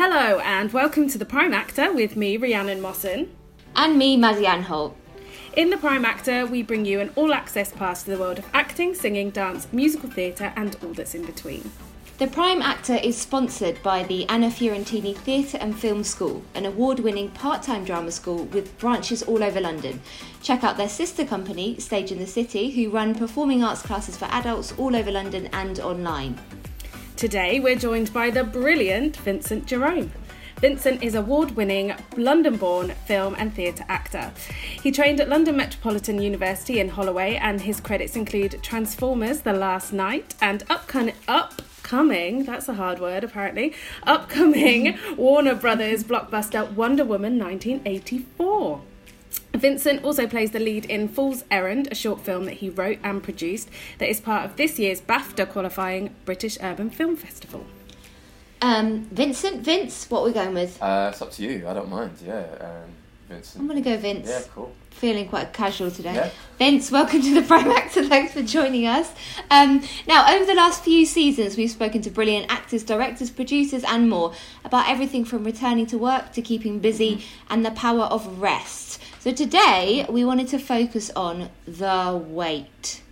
Hello, and welcome to The Prime Actor with me, Rhiannon Mosson. And me, Maddy Anholt. In The Prime Actor, we bring you an all access pass to the world of acting, singing, dance, musical theatre, and all that's in between. The Prime Actor is sponsored by the Anna Fiorentini Theatre and Film School, an award winning part time drama school with branches all over London. Check out their sister company, Stage in the City, who run performing arts classes for adults all over London and online. Today, we're joined by the brilliant Vincent Jerome. Vincent is award winning London born film and theatre actor. He trained at London Metropolitan University in Holloway, and his credits include Transformers The Last Knight and Upcoming. Upcoming, that's a hard word apparently, upcoming Warner Brothers blockbuster Wonder Woman 1984. Vincent also plays the lead in Fool's Errand, a short film that he wrote and produced that is part of this year's BAFTA qualifying British Urban Film Festival. Um, Vincent, Vince, what are we going with? Uh, it's up to you. I don't mind. Yeah, um, Vincent. I'm going to go Vince. Yeah, cool. Feeling quite casual today. Yeah. Vince, welcome to the Prime Actor. Thanks for joining us. Um, now, over the last few seasons, we've spoken to brilliant actors, directors, producers, and more about everything from returning to work to keeping busy Mm-hmm. and the power of rest. So today, we wanted to focus on the wait.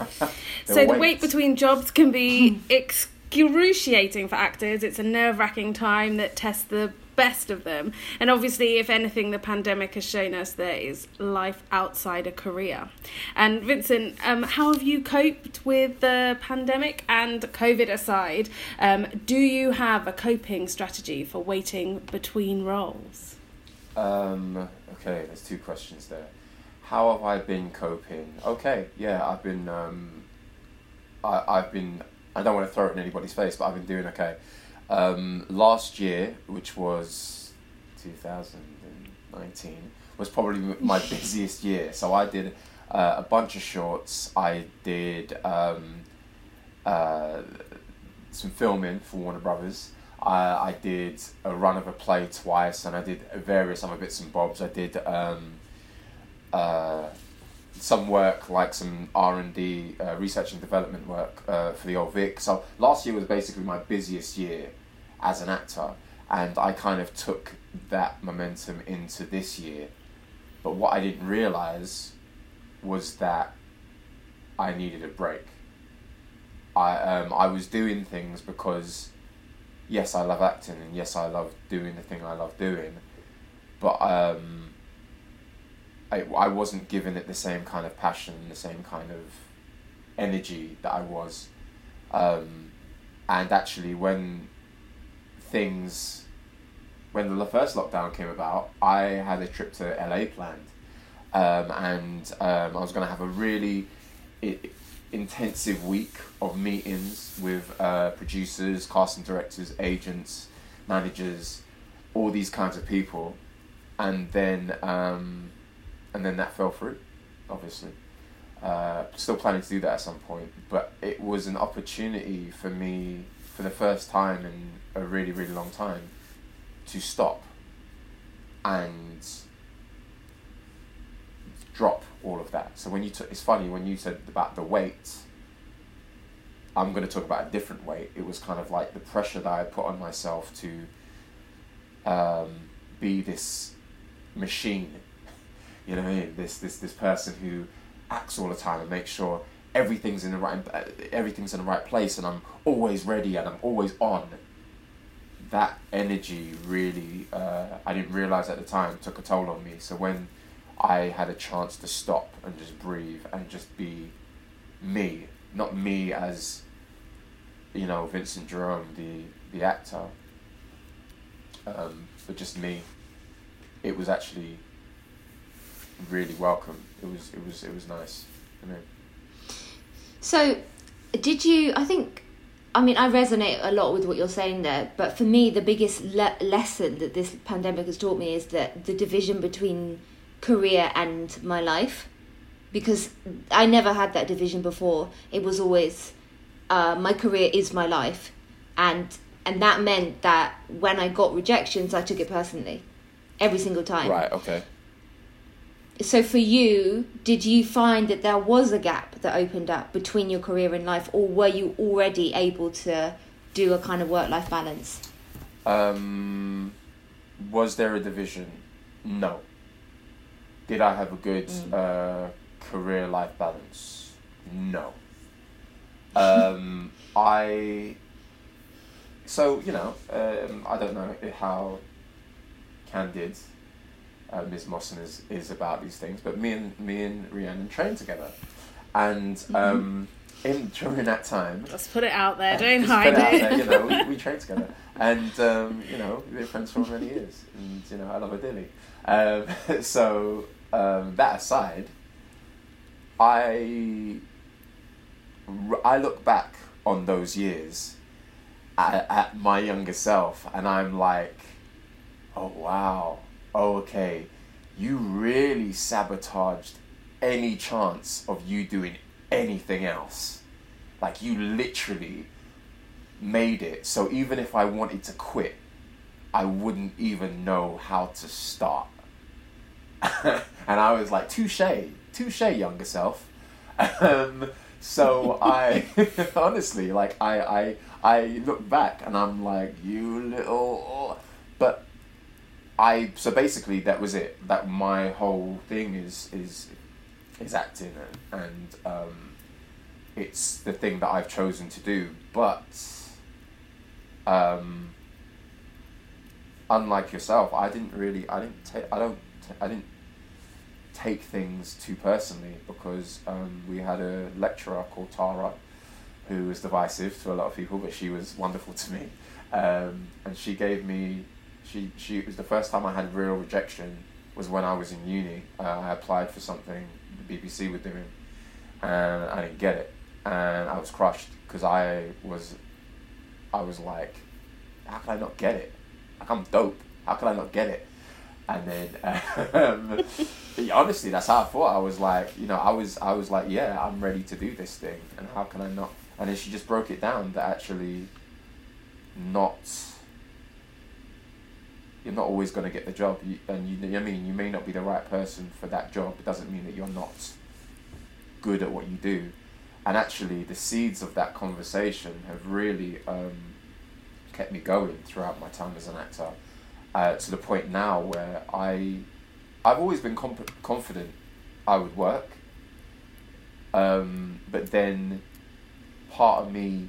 So the wait between jobs can be excruciating for actors. It's a nerve wracking time that tests the best of them. And obviously, if anything, the pandemic has shown us there is life outside a career. And Vincent, um, how have you coped with the pandemic and COVID aside? Um, do you have a coping strategy for waiting between roles? Um, okay, there's two questions there. How have I been coping? Okay, yeah, I've been. Um, I I've been. I don't want to throw it in anybody's face, but I've been doing okay. Um, last year, which was two thousand and nineteen, was probably my busiest year. So I did uh, a bunch of shorts. I did um, uh, some filming for Warner Brothers. I, I did a run of a play twice, and I did various other bits and bobs. I did um, uh, some work like some R and D, uh, research and development work uh, for the old Vic. So last year was basically my busiest year as an actor, and I kind of took that momentum into this year. But what I didn't realize was that I needed a break. I um, I was doing things because yes, I love acting and yes, I love doing the thing I love doing, but um, I, I wasn't giving it the same kind of passion, the same kind of energy that I was. Um, and actually, when things, when the first lockdown came about, I had a trip to LA planned. Um, and um, I was going to have a really i- intensive week of meetings with uh, producers, casting directors, agents, managers, all these kinds of people, and then um, and then that fell through, obviously. Uh, still planning to do that at some point, but it was an opportunity for me for the first time in a really really long time to stop and drop all of that. So when you took, it's funny when you said about the weight. I'm going to talk about a different weight. It was kind of like the pressure that I put on myself to um, be this machine. You know? This this this person who acts all the time and makes sure everything's in the right everything's in the right place and I'm always ready and I'm always on. That energy really, uh, I didn't realize at the time, took a toll on me. So when I had a chance to stop and just breathe and just be me, not me as, you know, Vincent Jerome, the the actor, um, but just me. It was actually really welcome. It was it was it was nice. You know. So, did you? I think. I mean, I resonate a lot with what you're saying there, but for me, the biggest le- lesson that this pandemic has taught me is that the division between career and my life, because I never had that division before. It was always uh, my career is my life, and and that meant that when I got rejections, I took it personally, every single time. Right. Okay. so for you did you find that there was a gap that opened up between your career and life or were you already able to do a kind of work life balance Um, was there a division? No. Did I have a good Mm. uh, career life balance? No. Um, I. So you know, um, I don't know how candid uh, Ms. Mawson is, is about these things, but me and me and Rhiannon trained together, and um, in during that time, Just put it out there. Don't hide out it. there, you know, we, we trained together, and um, you know, we've been friends for many years, and you know, I love her dearly. Um, so um, that aside, I I look back on those years at, at my younger self, and I'm like, oh wow, oh, okay, you really sabotaged any chance of you doing anything else. Like you literally made it so even if I wanted to quit, I wouldn't even know how to start. and I was like, touche, touche, younger self. Um, so I honestly, like, I, I, I look back and I'm like, you little, but I so basically that was it. That my whole thing is is is acting and, and um, it's the thing that I've chosen to do. But um, unlike yourself, I didn't really I didn't take I don't t- I didn't take things too personally because um, we had a lecturer called Tara who was divisive to a lot of people, but she was wonderful to me. Um, and she gave me she she it was the first time I had real rejection was when I was in uni. Uh, I applied for something the BBC were doing, and I didn't get it, and I was crushed because I was, I was like, how can I not get it? Like I'm dope. How can I not get it? And then, um, honestly, that's how I thought. I was like, you know, I was, I was like, yeah, I'm ready to do this thing, and how can I not? And then she just broke it down that actually, not you're not always going to get the job. You, and you know, I mean you may not be the right person for that job. It doesn't mean that you're not good at what you do. And actually the seeds of that conversation have really um, kept me going throughout my time as an actor uh, to the point now where I I've always been comp- confident I would work um, but then part of me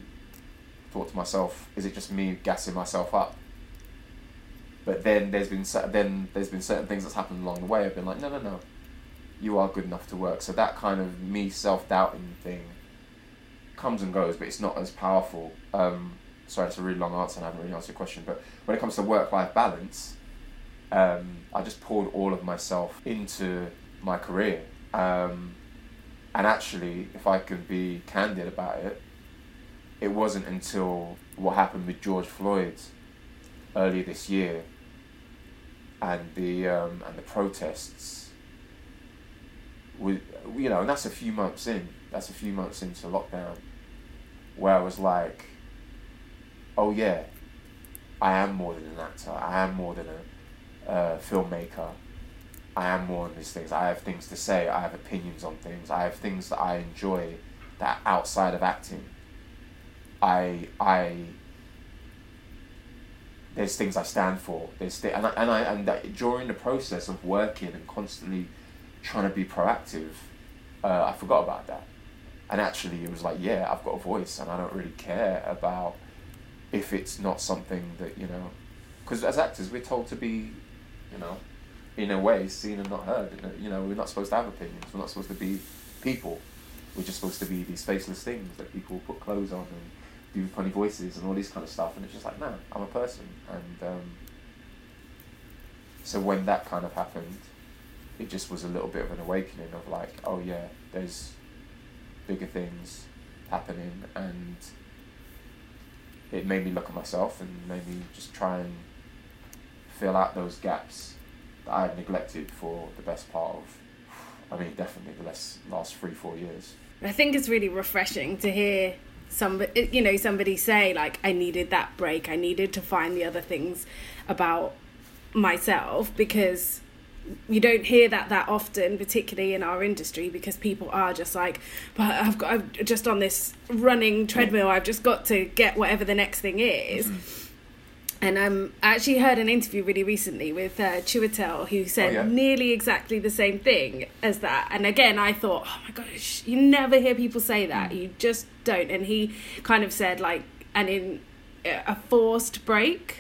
thought to myself is it just me gassing myself up but then there's been then there's been certain things that's happened along the way. I've been like, no, no, no, you are good enough to work. So that kind of me self doubting thing comes and goes, but it's not as powerful. Um, sorry, it's a really long answer, and I haven't really answered your question. But when it comes to work life balance, um, I just poured all of myself into my career. Um, and actually, if I could be candid about it, it wasn't until what happened with George Floyd earlier this year and the um, and the protests with you know and that's a few months in that's a few months into lockdown where I was like oh yeah. I am more than an actor. I am more than a filmmaker. I am more than these things. I have things to say. I have opinions on things. I have things that I enjoy that outside of acting. I I there's things I stand for. There's th- and I, and I and that during the process of working and constantly trying to be proactive, uh, I forgot about that. And actually, it was like, yeah, I've got a voice, and I don't really care about if it's not something that you know, because as actors, we're told to be, you know, in a way, seen and not heard. You know, we're not supposed to have opinions. We're not supposed to be people. We're just supposed to be these faceless things that people put clothes on and do funny voices and all this kind of stuff. And it's just like, no, I'm a person. And um, so when that kind of happened, it just was a little bit of an awakening of like, oh yeah, there's bigger things happening, and it made me look at myself and made me just try and fill out those gaps that I had neglected for the best part of, I mean, definitely the last, last three, four years. I think it's really refreshing to hear somebody, you know, somebody say like, "I needed that break. I needed to find the other things about myself," because you don't hear that that often, particularly in our industry, because people are just like, "But I've got, I'm just on this running treadmill. I've just got to get whatever the next thing is." And um, I actually heard an interview really recently with uh, Chiwetel who said Oh, yeah. nearly exactly the same thing as that. And again, I thought, oh my gosh, you never hear people say that. You just don't. And he kind of said, like, and in a forced break,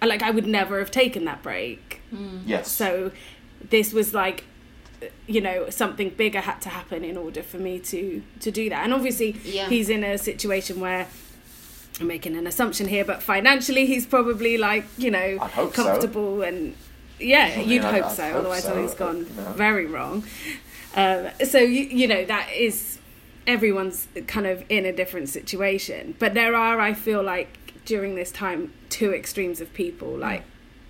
like, I would never have taken that break. Yes. So this was like, you know, something bigger had to happen in order for me to to do that. And obviously, Yeah. he's in a situation where I'm making an assumption here, but financially, he's probably like, you know, I'd so. comfortable and yeah, I mean, you'd I'd- hope I'd so. hope Otherwise, so, he's gone you know. very wrong. Um, so you you know that is everyone's kind of in a different situation, but there are, I feel like, during this time, two extremes of people like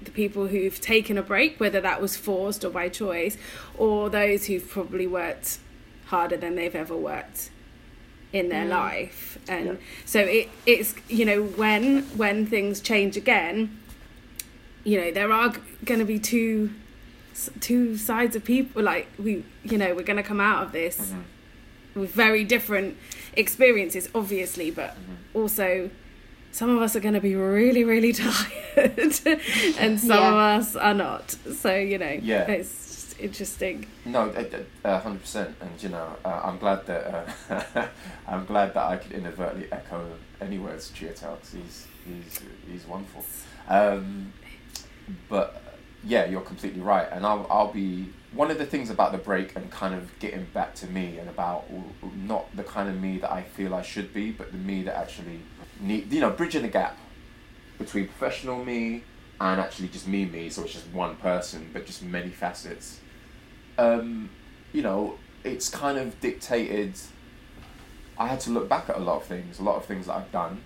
the people who've taken a break, whether that was forced or by choice, or those who've probably worked harder than they've ever worked in their life. And Yeah. so it it's you know when when things change again, you know there are going to be two two sides of people like we you know we're going to come out of this Mhm. with very different experiences obviously but Mm-hmm. also some of us are going to be really really tired and some Yeah. of us are not so you know Yeah. it's just interesting No, a hundred percent, and you know, uh, I'm glad that uh, I'm glad that I could inadvertently echo any words Chiwetel because he's he's he's wonderful. Um, but uh, yeah, you're completely right, and I'll I'll be one of the things about the break and kind of getting back to me and about not the kind of me that I feel I should be, but the me that actually need you know bridging the gap between professional me and actually just me me, so it's just one person, but just many facets um, you know, it's kind of dictated. I had to look back at a lot of things, a lot of things that I've done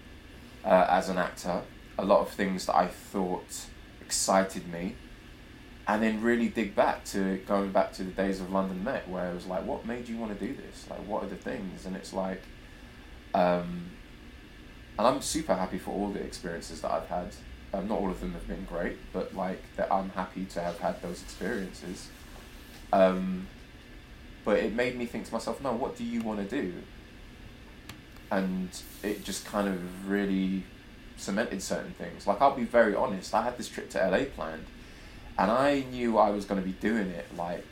uh, as an actor, a lot of things that I thought excited me, and then really dig back to going back to the days of London Met, where it was like, what made you want to do this? Like, what are the things? And it's like, um, and I'm super happy for all the experiences that I've had. Um, not all of them have been great, but like that, I'm happy to have had those experiences. Um, but it made me think to myself, no, what do you want to do? And it just kind of really cemented certain things. Like, I'll be very honest, I had this trip to LA planned, and I knew I was going to be doing it like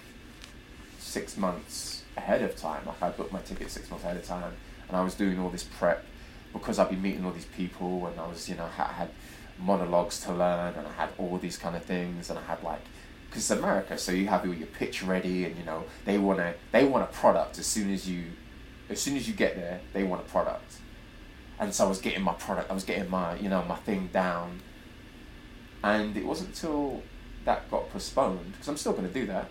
six months ahead of time. Like, I booked my ticket six months ahead of time, and I was doing all this prep because I'd be meeting all these people, and I was, you know, I had monologues to learn, and I had all these kind of things, and I had like because it's America, so you have your pitch ready, and you know they want to they want a product as soon as you as soon as you get there, they want a product, and so I was getting my product, I was getting my you know my thing down, and it wasn't until that got postponed because I'm still going to do that,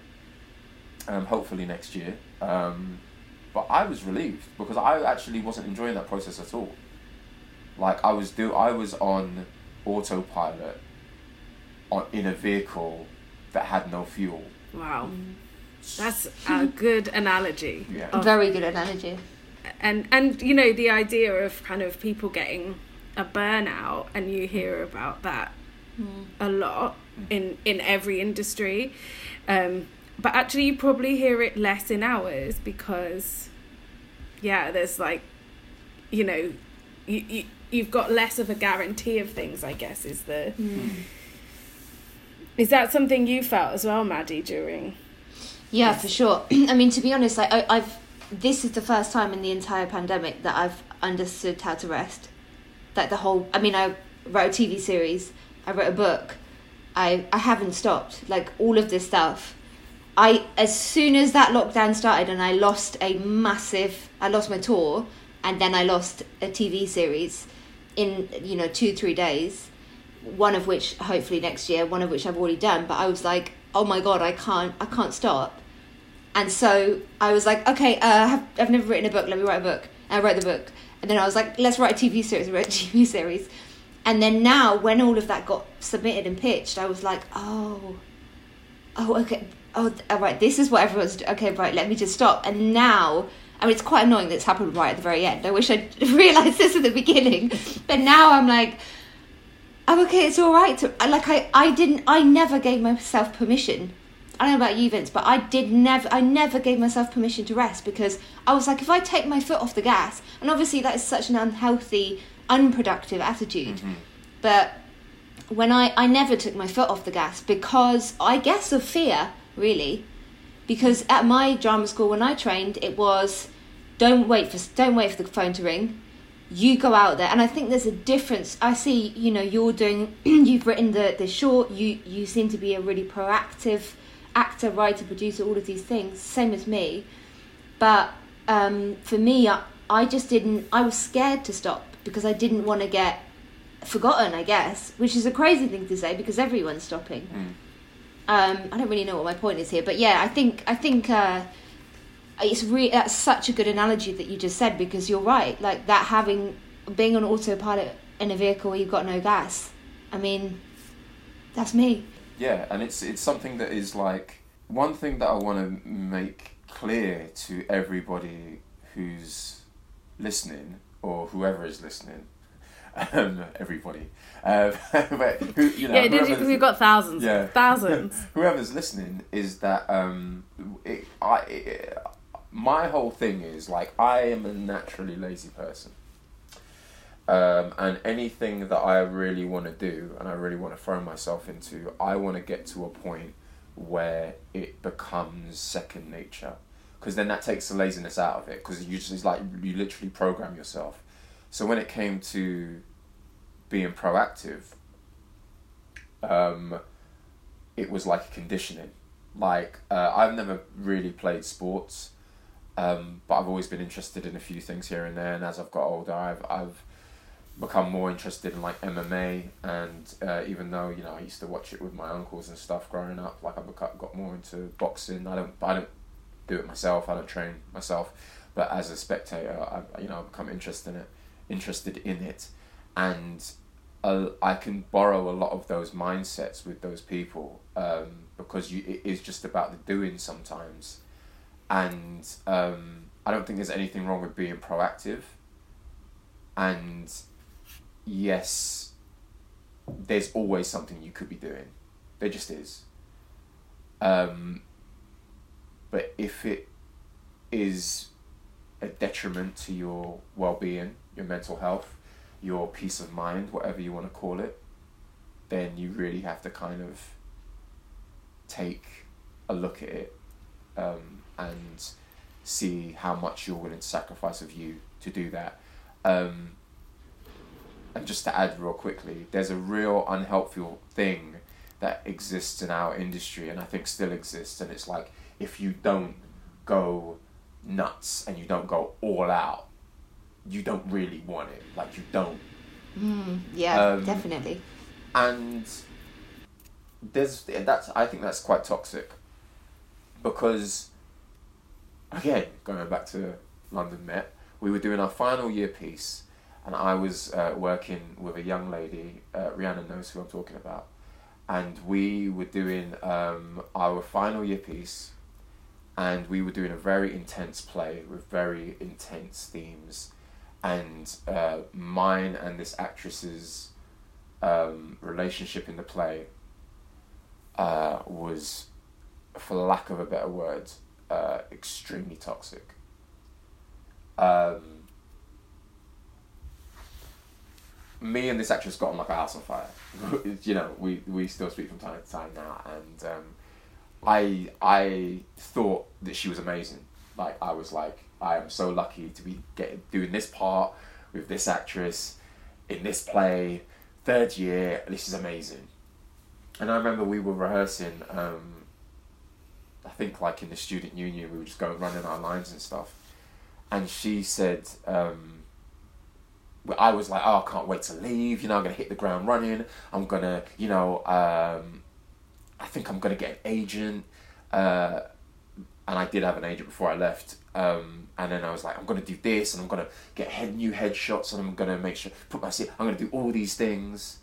um, hopefully next year, um, but I was relieved because I actually wasn't enjoying that process at all. Like I was do I was on autopilot, on in a vehicle that had no fuel. wow mm. that's a good analogy Yeah. of Very good analogy. and and you know the idea of kind of people getting a burnout and you hear about that mm. a lot mm. in in every industry um but actually you probably hear it less in ours because yeah there's like you know you, you you've got less of a guarantee of things i guess is the hmm. is that something you felt as well maddie during Yeah, for sure. I mean, to be honest, like I, I've this is the first time in the entire pandemic that I've understood how to rest. Like the whole, I mean, I wrote a TV series, I wrote a book, I I haven't stopped. Like all of this stuff, I as soon as that lockdown started and I lost a massive, I lost my tour, and then I lost a TV series in you know two three days one of which hopefully next year, one of which I've already done. But I was like, oh my god, I can't, I can't stop. And so I was like, okay, uh, have, I've never written a book. Let me write a book. And I wrote the book, and then I was like, let's write a TV series. I wrote a TV series, and then now when all of that got submitted and pitched, I was like, oh, oh, okay, oh, all right, this is what everyone's. Okay, right, let me just stop. And now. I mean, it's quite annoying that it's happened right at the very end. I wish I'd realised this at the beginning. But now I'm like, I'm okay. It's all right. To, like I, I didn't. I never gave myself permission. I don't know about you, Vince, but I did never. I never gave myself permission to rest because I was like, if I take my foot off the gas, and obviously that is such an unhealthy, unproductive attitude. Mm-hmm. But when I I never took my foot off the gas because I guess of fear really, because at my drama school when I trained it was don't wait for don't wait for the phone to ring. You go out there. And i think there's a difference. I see you know you're doing you've written the the short you you seem to be a really proactive actor writer producer all of these things same as me. But um, for me I, I just didn't i was scared to stop because i didn't want to get forgotten i guess which is a crazy thing to say because everyone's stopping. Mm. Um, i don't really know what my point is here but yeah i think i think uh, it's re- that's such a good analogy that you just said because you're right like that having being on autopilot in a vehicle where you've got no gas i mean that's me Yeah, and it's it's something that is like one thing that I want to make clear to everybody who's listening or whoever is listening. Um, everybody, um, but who, you know, yeah, did we've got thousands. Yeah. Thousands. whoever's listening is that um, it, I, it, my whole thing is like I am a naturally lazy person. Um, and anything that I really want to do and I really want to throw myself into, I want to get to a point where it becomes second nature. Because then that takes the laziness out of it. Because you just it's like you literally program yourself. So when it came to being proactive, um, it was like a conditioning. Like uh, I've never really played sports, um, but I've always been interested in a few things here and there. And as I've got older, I've I've become more interested in like MMA. And uh, even though you know I used to watch it with my uncles and stuff growing up, like I got more into boxing. I don't I don't do it myself. I don't train myself, but as a spectator, I you know I've become interested in it, interested in it, and uh, I can borrow a lot of those mindsets with those people um, because you, it is just about the doing sometimes. And um, I don't think there's anything wrong with being proactive. And yes, there's always something you could be doing. There just is. Um, but if it is a detriment to your well being, your mental health, your peace of mind, whatever you want to call it, then you really have to kind of take a look at it um, and see how much you're willing to sacrifice of you to do that. Um, and just to add real quickly, there's a real unhelpful thing that exists in our industry, and I think still exists, and it's like if you don't go nuts and you don't go all out, you don't really want it. Like you don't. mm, yeah Um, definitely and there's that's I think that's quite toxic because again going back to London Met we were doing our final year piece and I was uh, working with a young lady uh, Rhiannon knows who I'm talking about and we were doing um, our final year piece and we were doing a very intense play with very intense themes and uh, mine and this actress's um, relationship in the play uh, was, for lack of a better word, uh, extremely toxic. Um, me and this actress got on like a house on fire. you know, we, we still speak from time to time now, and um, I I thought that she was amazing. Like I was like, I am so lucky to be getting doing this part with this actress in this play third year, this is amazing. And I remember we were rehearsing, um, I think like in the student union, we were just going running our lines and stuff. And she said, um, I was like, oh, I can't wait to leave, you know, I'm to hit the ground running. I'm to, you know, um, I think I'm going to get an agent. Uh, and I did have an agent before I left. Um, and then I was like, I'm gonna do this, and I'm gonna get head new headshots, and I'm gonna make sure put my. I'm gonna do all these things.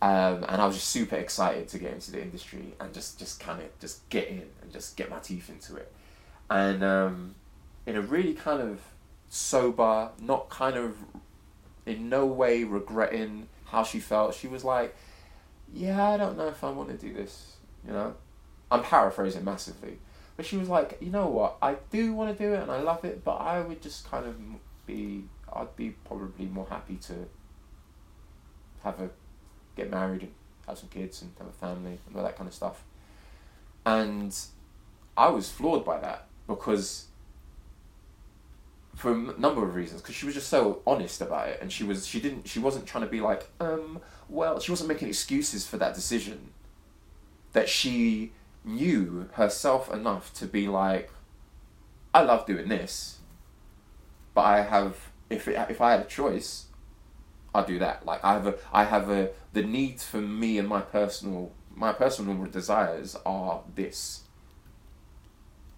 Um, and I was just super excited to get into the industry and just just kind of just get in and just get my teeth into it. And um, in a really kind of sober, not kind of in no way regretting how she felt. She was like, "Yeah, I don't know if I want to do this." You know, I'm paraphrasing massively. But she was like, you know what, I do want to do it and I love it, but I would just kind of be, I'd be probably more happy to have a get married and have some kids and have a family and all that kind of stuff. And I was floored by that because for a number of reasons because she was just so honest about it and she was she didn't she wasn't trying to be like um well she wasn't making excuses for that decision. That she knew herself enough to be like I love doing this but I have if it, if I had a choice I'll do that. Like I have a I have a the needs for me and my personal my personal desires are this.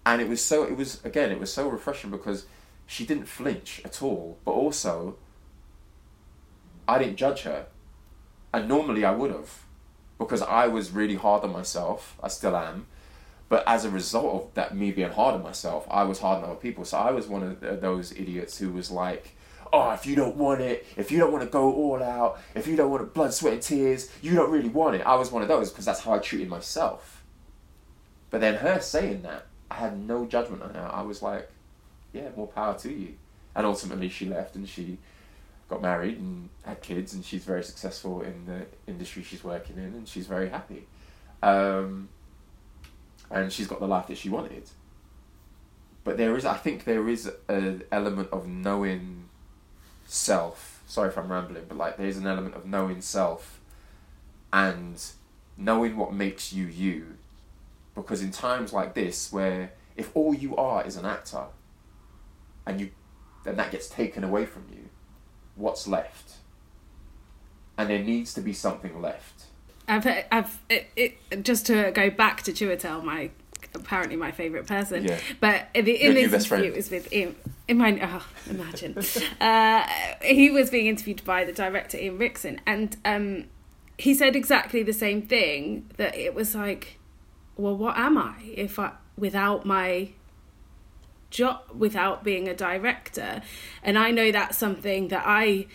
And it was so it was again it was so refreshing because she didn't flinch at all but also i didn't judge her and normally i would have because i was really hard on myself i still am but as a result of that me being hard on myself i was hard on other people so i was one of those idiots who was like oh, if you don't want it, if you don't want to go all out, if you don't want to blood, sweat, and tears, you don't really want it. I was one of those because that's how I treated myself. But then her saying that I had no judgment on her. I was like, yeah, more power to you. And ultimately, she left and she got married and had kids, and she's very successful in the industry she's working in, and she's very happy. Um, and she's got the life that she wanted. But there is, I think, there is an element of knowing self. Sorry if I'm rambling, but like, there's an element of knowing self and knowing what makes you you because in times like this, where if all you are is an actor, and you, then that gets taken away from you, what's left? And there needs to be something left. I've, I've, it, it, just to go back to Chiwetel, my apparently my favourite person. Yeah. But in, in this interview, it was with Ian. In my, oh, imagine. uh, he was being interviewed by the director Ian Rickson, and um, he said exactly the same thing. That it was like well, what am I if I without my job, without being a director? And I know that's something that I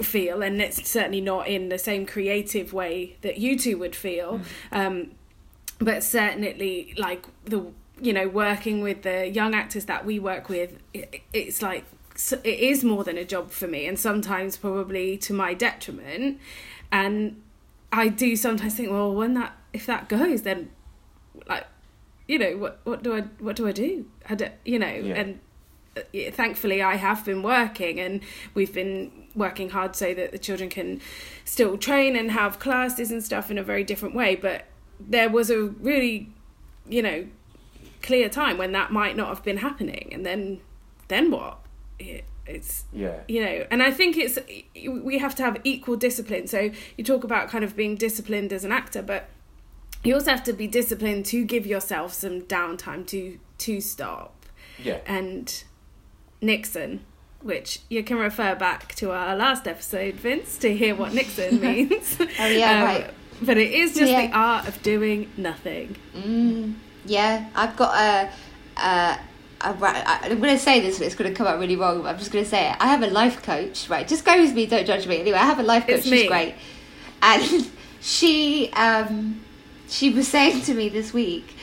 feel, and it's certainly not in the same creative way that you two would feel. Mm. Um, but certainly, like the you know, working with the young actors that we work with, it, it's like it is more than a job for me, and sometimes probably to my detriment. And I do sometimes think, well, when that if that goes, then like you know what what do I what do I do? I do you know yeah. and uh, thankfully I have been working and we've been working hard so that the children can still train and have classes and stuff in a very different way. But there was a really you know clear time when that might not have been happening. And then then what? It, it's yeah. you know and i think it's we have to have equal discipline. So you talk about kind of being disciplined as an actor but you also have to be disciplined to give yourself some downtime to to stop. Yeah. And Niksen, which you can refer back to our last episode, Vince, to hear what Niksen means. oh yeah, um, right. But it is just yeah. the art of doing nothing. Mm, yeah, I've got a. a I'm going to say this, but it's going to come out really wrong. But I'm just going to say it. I have a life coach, right? Just go with me, don't judge me. Anyway, I have a life coach. She's great, and she um, she was saying to me this week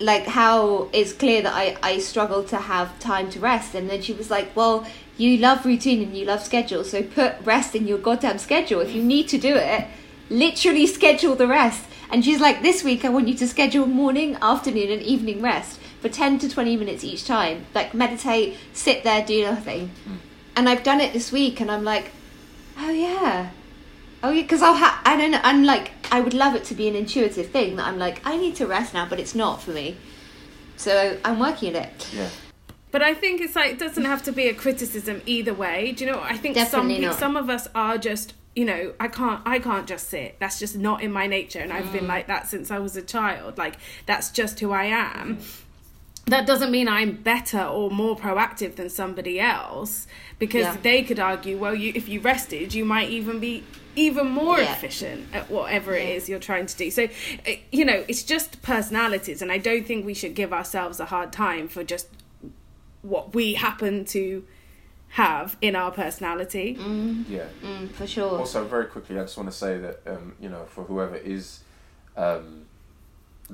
like how it's clear that I, I struggle to have time to rest. And then she was like well you love routine and you love schedule so put rest in your goddamn schedule. If you need to do it literally schedule the rest. And she's like this week i want you to schedule morning afternoon and evening rest for 10 to 20 minutes each time. Like meditate sit there do nothing. Mm. and i've done it this week and i'm like oh yeah Oh yeah, because I'll have. I don't know. I'm like, I would love it to be an intuitive thing that I'm like, I need to rest now, but it's not for me. So I'm working at it. Yeah. But I think it's like it doesn't have to be a criticism either way. Do you know? I think Definitely some some of us are just you know I can't I can't just sit. That's just not in my nature, and I've mm. been like that since I was a child. Like that's just who I am. Mm that doesn't mean I'm better or more proactive than somebody else because yeah. they could argue, well, you if you rested, you might even be even more yeah. efficient at whatever yeah. it is you're trying to do. So, eh, you know, it's just personalities, and I don't think we should give ourselves a hard time for just what we happen to have in our personality. Mm. Yeah, mm, for sure. Also, very quickly, I just want to say that um, you know, for whoever is. Um,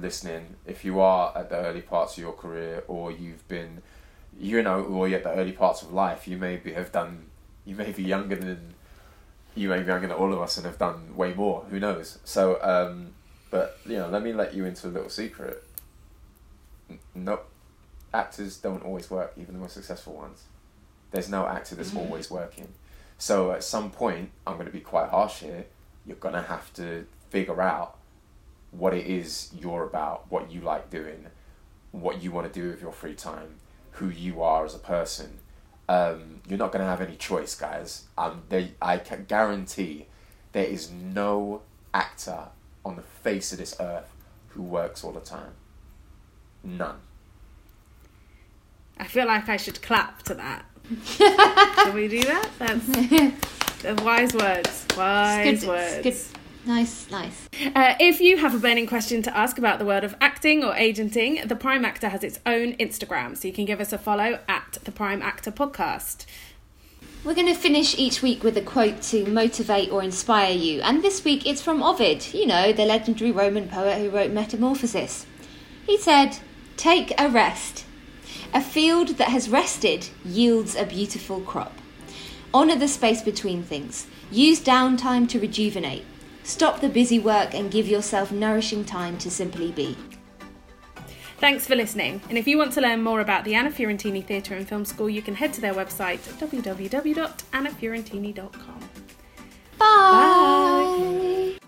listening, if you are at the early parts of your career or you've been, you know, or you're at the early parts of life, you maybe have done, you may be younger than you may be younger gonna all of us and have done way more. Who knows? So, um, but you know, let me let you into a little secret. No, actors don't always work, even the most successful ones. There's no actor that's Mhm. always working. So at some point, I'm going to be quite harsh here. You're going to have to figure out what it is you're about, what you like doing, what you want to do with your free time, who you are as a person. Um, you're not going to have any choice, guys. Um, they, I can guarantee there is no actor on the face of this earth who works all the time. None. I feel like I should clap to that. Can we do that? That's the wise words. Wise It's good, words. it's good. Nice, nice. Uh, if you have a burning question to ask about the world of acting or agenting, The Prime Actor has its own Instagram, so you can give us a follow at The Prime Actor Podcast. We're going to finish each week with a quote to motivate or inspire you, and this week it's from Ovid, you know, the legendary Roman poet who wrote Metamorphosis. He said, Take a rest. A field that has rested yields a beautiful crop. Honour the space between things. Use downtime to rejuvenate. Stop the busy work and give yourself nourishing time to simply be. Thanks for listening. And if you want to learn more about the Anna Fiorentini Theatre and Film School, you can head to their website www.annafiorentini.com. Bye!